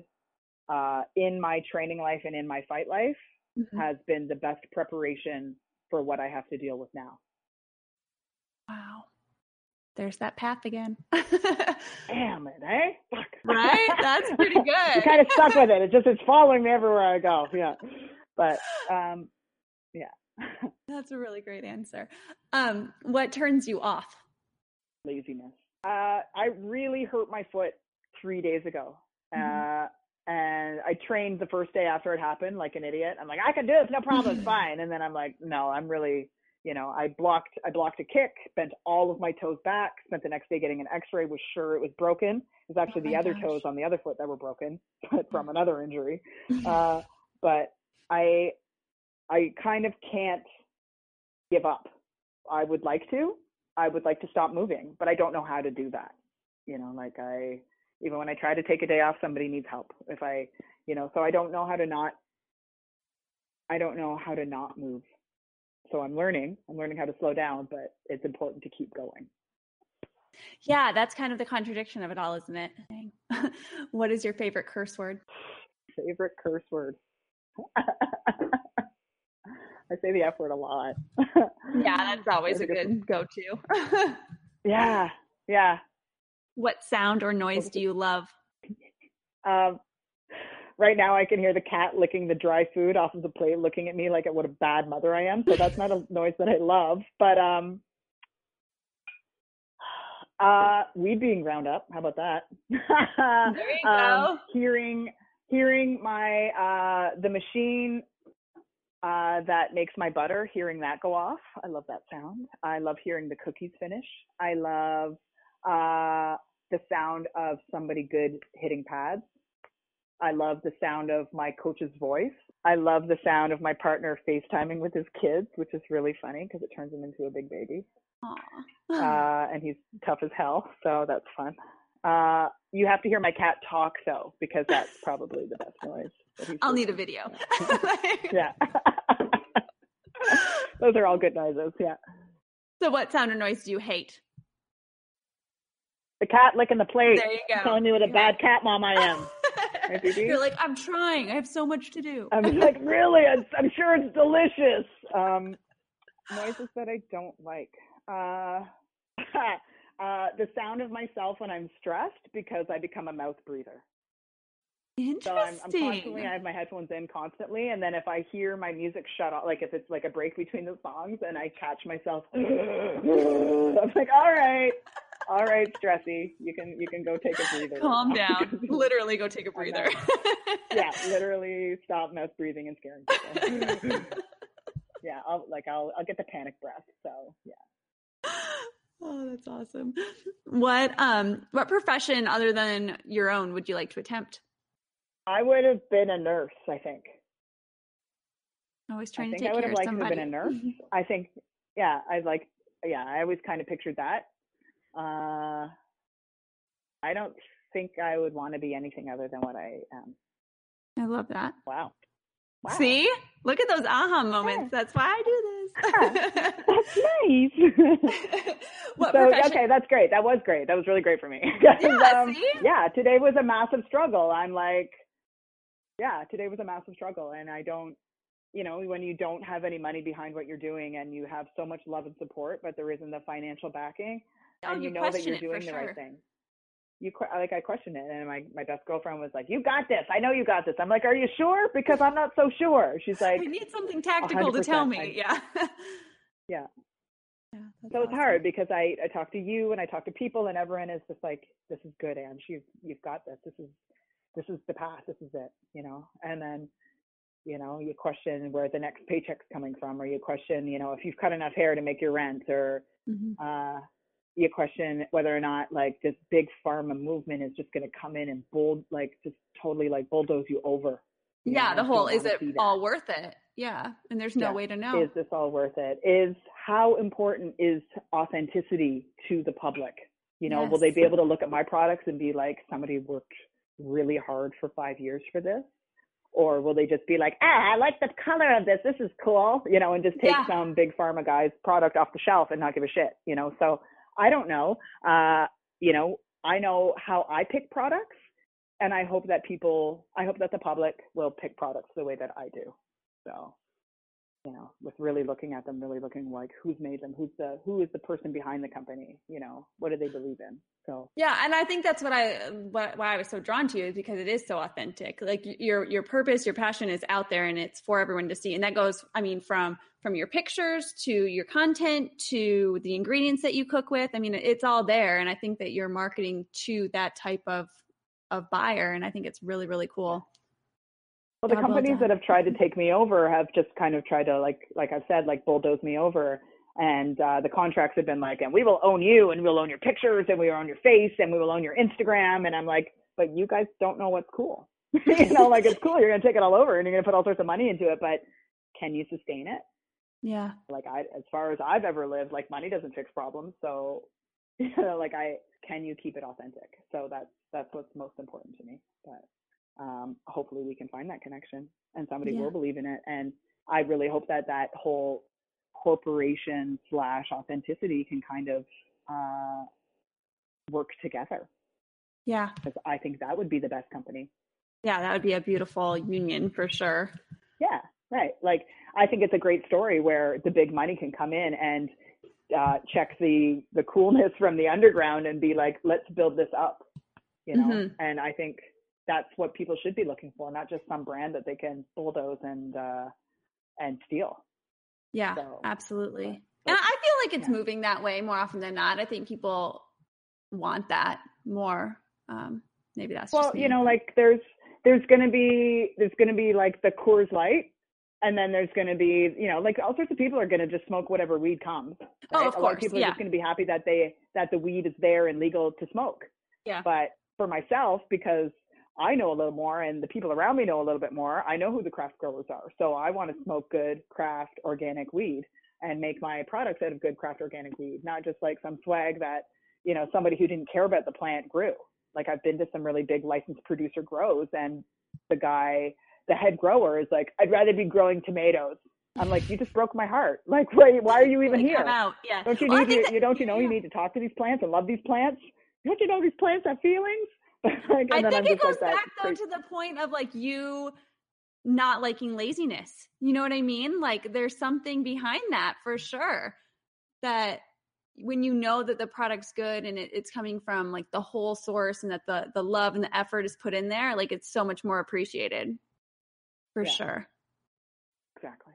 uh, in my training life and in my fight life mm-hmm. has been the best preparation for what I have to deal with now. Wow. There's that path again. Damn it, eh? Fuck. Right? That's pretty good. you kind of stuck with it. It just it's following me everywhere I go. Yeah. But um yeah. That's a really great answer. Um, what turns you off? Laziness. Uh I really hurt my foot three days ago. Mm-hmm. Uh and I trained the first day after it happened like an idiot. I'm like, I can do this, no problem, it's fine. And then I'm like, no, I'm really you know, I blocked I blocked a kick, bent all of my toes back, spent the next day getting an x-ray, was sure it was broken. It was actually oh the other gosh. toes on the other foot that were broken, but from another injury. uh, but I I kind of can't give up. I would like to. I would like to stop moving, but I don't know how to do that. You know, like I even when I try to take a day off, somebody needs help. If I, you know, so I don't know how to not I don't know how to not move so I'm learning. I'm learning how to slow down, but it's important to keep going. Yeah, that's kind of the contradiction of it all, isn't it? what is your favorite curse word? Favorite curse word. I say the F word a lot. yeah, that's always a good go to. yeah, yeah. What sound or noise do you love? Um, right now I can hear the cat licking the dry food off of the plate, looking at me like at what a bad mother I am. So that's not a noise that I love. But um, uh, weed being ground up. How about that? there you um, go. Hearing hearing my uh the machine uh, that makes my butter, hearing that go off. I love that sound. I love hearing the cookies finish. I love uh, the sound of somebody good hitting pads. I love the sound of my coach's voice. I love the sound of my partner FaceTiming with his kids, which is really funny because it turns him into a big baby. uh, and he's tough as hell, so that's fun. Uh, you have to hear my cat talk though, because that's probably the best noise. I'll need a video. yeah. Those are all good noises. Yeah. So, what sound or noise do you hate? The cat licking the plate. There you go. Telling me what a bad cat mom I am. You're like, I'm trying. I have so much to do. I'm like, really? I'm, sure it's delicious. Um, noises that I don't like. Uh, uh, the sound of myself when I'm stressed because I become a mouth breather. Interesting. So I'm, I'm, constantly, I have my headphones in constantly. And then if I hear my music shut off, like if it's like a break between the songs and I catch myself, I'm like, all right, all right, stressy, you can, you can go take a breather. Calm down. literally go take a breather. yeah. Literally stop mouth breathing and scaring people. yeah. I'll like, I'll, I'll get the panic breath. So yeah. Oh, that's awesome. What um what profession other than your own would you like to attempt? I would have been a nurse, I think. Always trying I to take I would have liked somebody. to have been a nurse. I think, yeah, I like, yeah, I always kind of pictured that. Uh, I don't think I would want to be anything other than what I am. I love that. Wow. Wow. See, look at those aha moments. Yeah. That's why I do this. that's nice. what so, profession? okay, that's great. That was great. That was really great for me. yeah, um, yeah, today was a massive struggle. I'm like, yeah, today was a massive struggle. And I don't, you know, when you don't have any money behind what you're doing and you have so much love and support, but there isn't the financial backing, oh, and you, you know that you're doing the sure. right thing. You like I questioned it, and my my best girlfriend was like, "You got this. I know you got this." I'm like, "Are you sure?" Because I'm not so sure. She's like, "We need something tactical to tell me." I, yeah. yeah. Yeah, so it's hard because I, I talk to you and I talk to people and everyone is just like, this is good, Ange. You've, you've got this. This is, this is the path. This is it, you know? And then, you know, you question where the next paycheck's coming from, or you question, you know, if you've cut enough hair to make your rent, or mm-hmm. uh, you question whether or not like this big pharma movement is just going to come in and bull, like just totally like bulldoze you over. You yeah, know, the whole is it all worth it? Yeah, and there's no yeah. way to know. Is this all worth it? Is how important is authenticity to the public? You know, yes. will they be able to look at my products and be like, somebody worked really hard for five years for this? Or will they just be like, ah, I like the color of this. This is cool, you know, and just take yeah. some big pharma guy's product off the shelf and not give a shit, you know? So I don't know. Uh, you know, I know how I pick products and I hope that people, I hope that the public will pick products the way that I do. So, you know, with really looking at them, really looking like who's made them, who's the who is the person behind the company, you know, what do they believe in? So yeah, and I think that's what I what, why I was so drawn to you is because it is so authentic. Like your your purpose, your passion is out there, and it's for everyone to see. And that goes, I mean, from from your pictures to your content to the ingredients that you cook with. I mean, it's all there, and I think that you're marketing to that type of of buyer, and I think it's really really cool. Well, the companies that have tried to take me over have just kind of tried to, like, like I've said, like bulldoze me over. And uh, the contracts have been like, and we will own you, and we'll own your pictures, and we will own your face, and we will own your Instagram. And I'm like, but you guys don't know what's cool. you know, like it's cool. You're gonna take it all over, and you're gonna put all sorts of money into it, but can you sustain it? Yeah. Like I, as far as I've ever lived, like money doesn't fix problems. So, you know, like I, can you keep it authentic? So that's that's what's most important to me. But um, hopefully we can find that connection and somebody Yeah. will believe in it. And I really hope that that whole corporation slash authenticity can kind of uh, work together Yeah. because I think that would be the best company. Yeah, that would be a beautiful union for sure. Yeah, right. Like I think it's a great story where the big money can come in and uh, check the the coolness from the underground and be like, let's build this up, you know. Mhm. And I think that's what people should be looking for, not just some brand that they can bulldoze and uh, and steal. Yeah, so, absolutely. But, and I feel like it's yeah. moving that way more often than not. I think people want that more. Um, maybe that's well, you know, like there's there's gonna be there's gonna be like the Coors Light, and then there's gonna be you know like all sorts of people are gonna just smoke whatever weed comes. Right? Oh, of a course. lot of people yeah. are just gonna be happy that they that the weed is there and legal to smoke. Yeah. But for myself, because I know a little more and the people around me know a little bit more, I know who the craft growers are. So I want to smoke good craft organic weed and make my products out of good craft organic weed, not just like some swag that, you know, somebody who didn't care about the plant grew. Like I've been to some really big licensed producer grows and the guy, the head grower is like, I'd rather be growing tomatoes. I'm like, you just broke my heart. Like, why, why are you even here? Out. Yeah. Don't you need to, you don't you know you need to talk to these plants and love these plants? Don't you know these plants have feelings? like, I think it goes like back though to the point of like you not liking laziness. You know what I mean? Like there's something behind that for sure. That when you know that the product's good and it, it's coming from like the whole source and that the the love and the effort is put in there, like it's so much more appreciated. For yeah. sure. Exactly.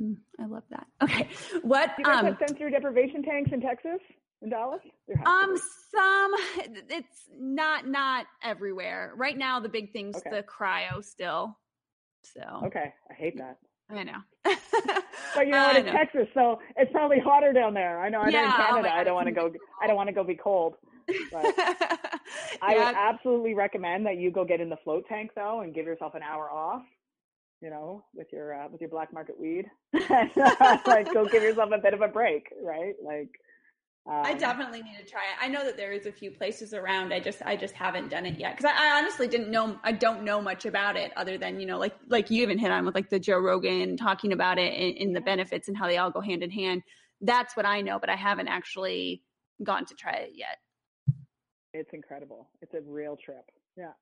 Mm, I love that. Okay. What Do you guys um have sensory deprivation tanks in Texas? In Dallas? Um, some it's not not everywhere. Right now, the big thing's okay. the cryo still. So okay, I hate that. I know. but you know what? It's Texas, so it's probably hotter down there. I know. I know yeah, in Canada, oh I don't want to go. I don't want to go be cold. But I would absolutely recommend that you go get in the float tank though, and give yourself an hour off. You know, with your uh, with your black market weed, like go give yourself a bit of a break, right? Like um, I definitely need to try it. I know that there is a few places around. I just I just haven't done it yet because I, I, honestly didn't know. I don't know much about it other than you know like like you even hit on with like the Joe Rogan talking about it and, the benefits and how they all go hand in hand. That's what I know, but I haven't actually gone to try it yet. It's incredible. It's a real trip. Yeah.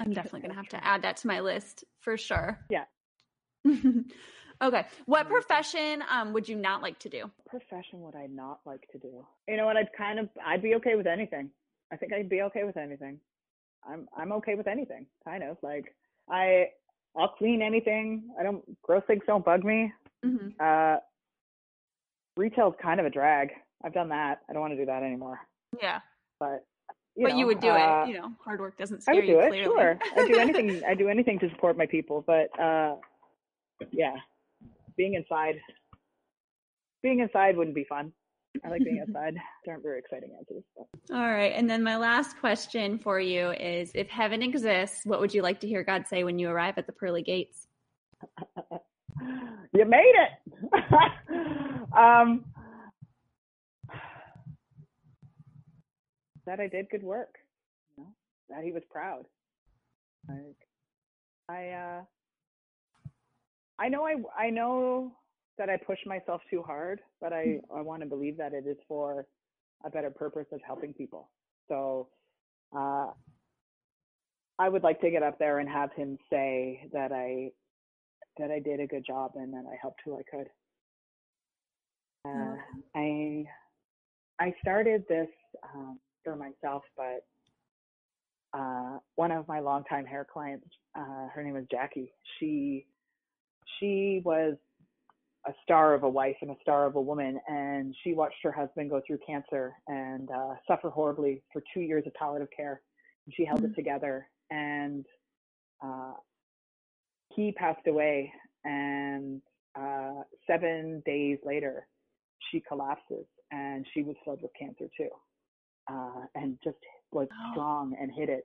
I'm definitely gonna have to add that to my list for sure. Yeah. Okay. What profession um, would you not like to do? Profession would I not like to do? You know what? I'd kind of I'd be okay with anything. I think I'd be okay with anything. I'm I'm okay with anything. Kind of like I I'll clean anything. I don't gross things don't bug me. Mm-hmm. Uh, retail's kind of a drag. I've done that. I don't want to do that anymore. Yeah. But you but know, you would do uh, it. You know, hard work doesn't scare I would do you. It, clearly. Sure. I do anything. I do anything to support my people. But uh, yeah, being inside being inside wouldn't be fun. I like being outside. They aren't very exciting answers. But. All right. And then my last question for you is if heaven exists, what would you like to hear God say when you arrive at the pearly gates? you made it. um, that I did good work. You know, that he was proud. Like I uh I know I I know that I push myself too hard, but I hmm. I want to believe that it is for a better purpose of helping people. So uh, I would like to get up there and have him say that I that I did a good job and that I helped who I could. Uh, I I started this um, for myself, but uh, one of my longtime hair clients, uh, her name was Jackie. She she was a star of a wife and a star of a woman, and she watched her husband go through cancer and uh, suffer horribly for two years of palliative care. And she held mm-hmm. it together, and uh, he passed away. And uh, seven days later, she collapses, and she was filled with cancer too, uh, and just was strong and hit it.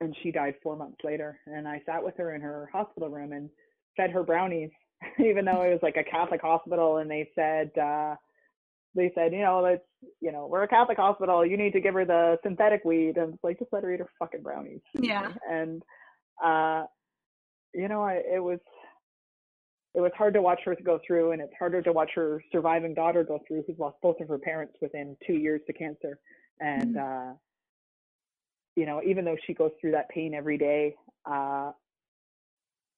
And she died four months later. And I sat with her in her hospital room and fed her brownies, even though it was like a Catholic hospital. And they said, uh, they said, you know, let's, you know, we're a Catholic hospital. You need to give her the synthetic weed. And it's like, just let her eat her fucking brownies. Yeah. And, uh, you know, I, it was, it was hard to watch her go through, and it's harder to watch her surviving daughter go through, who's lost both of her parents within two years to cancer. And, mm-hmm. uh, you know, even though she goes through that pain every day, uh,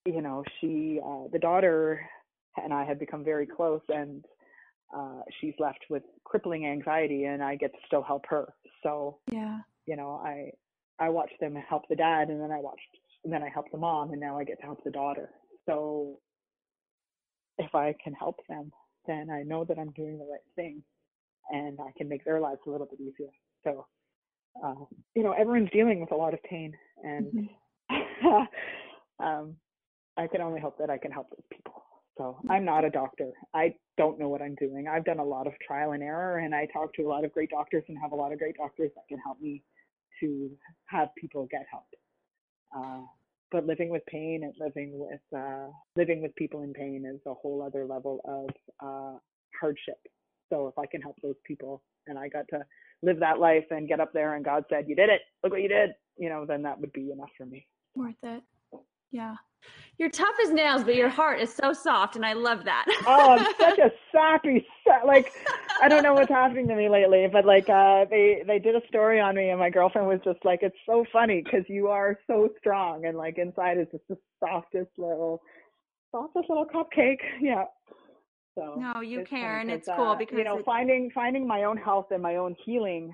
you know, she, uh, the daughter and I have become very close and, uh, she's left with crippling anxiety and I get to still help her. So, yeah, you know, I, I watched them help the dad, and then I watched, and then I helped the mom, and now I get to help the daughter. So if I can help them, then I know that I'm doing the right thing, and I can make their lives a little bit easier. So, uh, you know, everyone's dealing with a lot of pain, and mm-hmm. um, I can only hope that I can help those people. So I'm not a doctor. I don't know what I'm doing. I've done a lot of trial and error, and I talk to a lot of great doctors and have a lot of great doctors that can help me to have people get help. Uh, but living with pain and living with uh, living with people in pain is a whole other level of uh, hardship. So if I can help those people, and I got to live that life and get up there, and God said, "You did it. Look what you did," you know, then that would be enough for me. Worth it. Yeah. You're tough as nails, but your heart is so soft, and I love that. oh, I'm such a sappy, like I don't know what's happening to me lately, but like uh, they they did a story on me, and my girlfriend was just like, "It's so funny because you are so strong, and like inside is just the softest little, softest little cupcake." Yeah. So no, you care, and it's cool because you know finding finding my own health and my own healing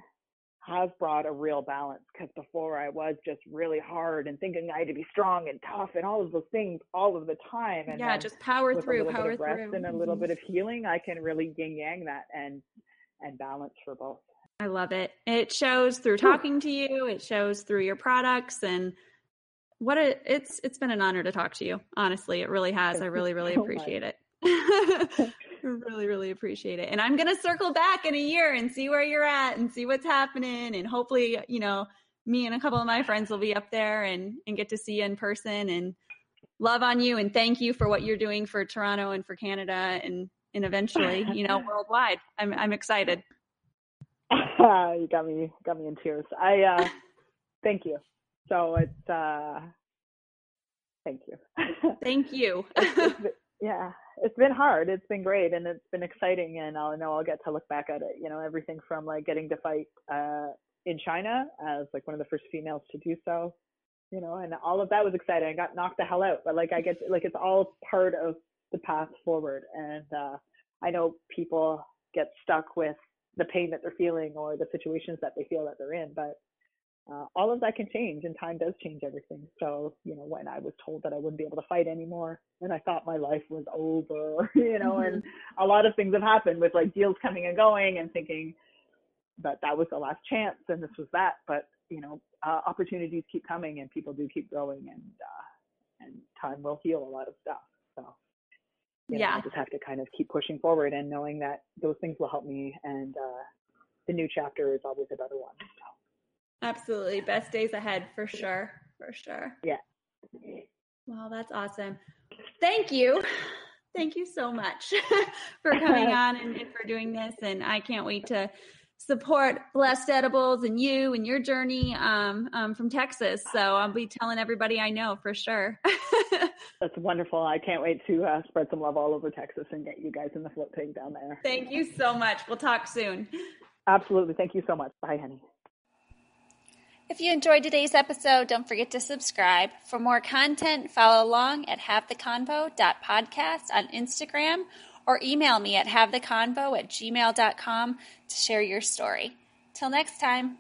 has brought a real balance because before I was just really hard and thinking I had to be strong and tough and all of those things all of the time. And yeah, just power through, power bit of rest through, and a little mm-hmm. bit of healing. I can really yin yang that and and balance for both. I love it. It shows through talking to you. It shows through your products and what a, it's it's been an honor to talk to you. Honestly, it really has. I really really so appreciate much. it. really, really appreciate it. And I'm going to circle back in a year and see where you're at and see what's happening. And hopefully, you know, me and a couple of my friends will be up there and, and get to see you in person and love on you and thank you for what you're doing for Toronto and for Canada and, and eventually, you know, worldwide. I'm, I'm excited. you got me, got me in tears. I, uh, thank you. So it's, uh, thank you. thank you. yeah, it's been hard. It's been great and it's been exciting and I'll know I'll get to look back at it. You know, everything from like getting to fight uh in China as like one of the first females to do so. You know, and all of that was exciting. I got knocked the hell out, but like I get like it's all part of the path forward. And uh I know people get stuck with the pain that they're feeling or the situations that they feel that they're in, but uh, all of that can change and time does change everything. So, you know, when I was told that I wouldn't be able to fight anymore and I thought my life was over, you know, mm-hmm. and a lot of things have happened with like deals coming and going and thinking that that was the last chance and this was that. But, you know, uh, opportunities keep coming and people do keep growing and, uh, and time will heal a lot of stuff. So, you know, yeah, I just have to kind of keep pushing forward and knowing that those things will help me and, uh, the new chapter is always a better one. So. Absolutely. Best days ahead for sure. For sure. Yeah. Well, that's awesome. Thank you. Thank you so much for coming on and, and, for doing this. And I can't wait to support Blessed Edibles and you and your journey um, um, from Texas. So I'll be telling everybody I know for sure. That's wonderful. I can't wait to uh, spread some love all over Texas and get you guys in the float tank down there. Thank you so much. We'll talk soon. Absolutely. Thank you so much. Bye, honey. If you enjoyed today's episode, don't forget to subscribe. For more content, follow along at havetheconvo.podcast on Instagram or email me at havetheconvo at gmail.com to share your story. Till next time.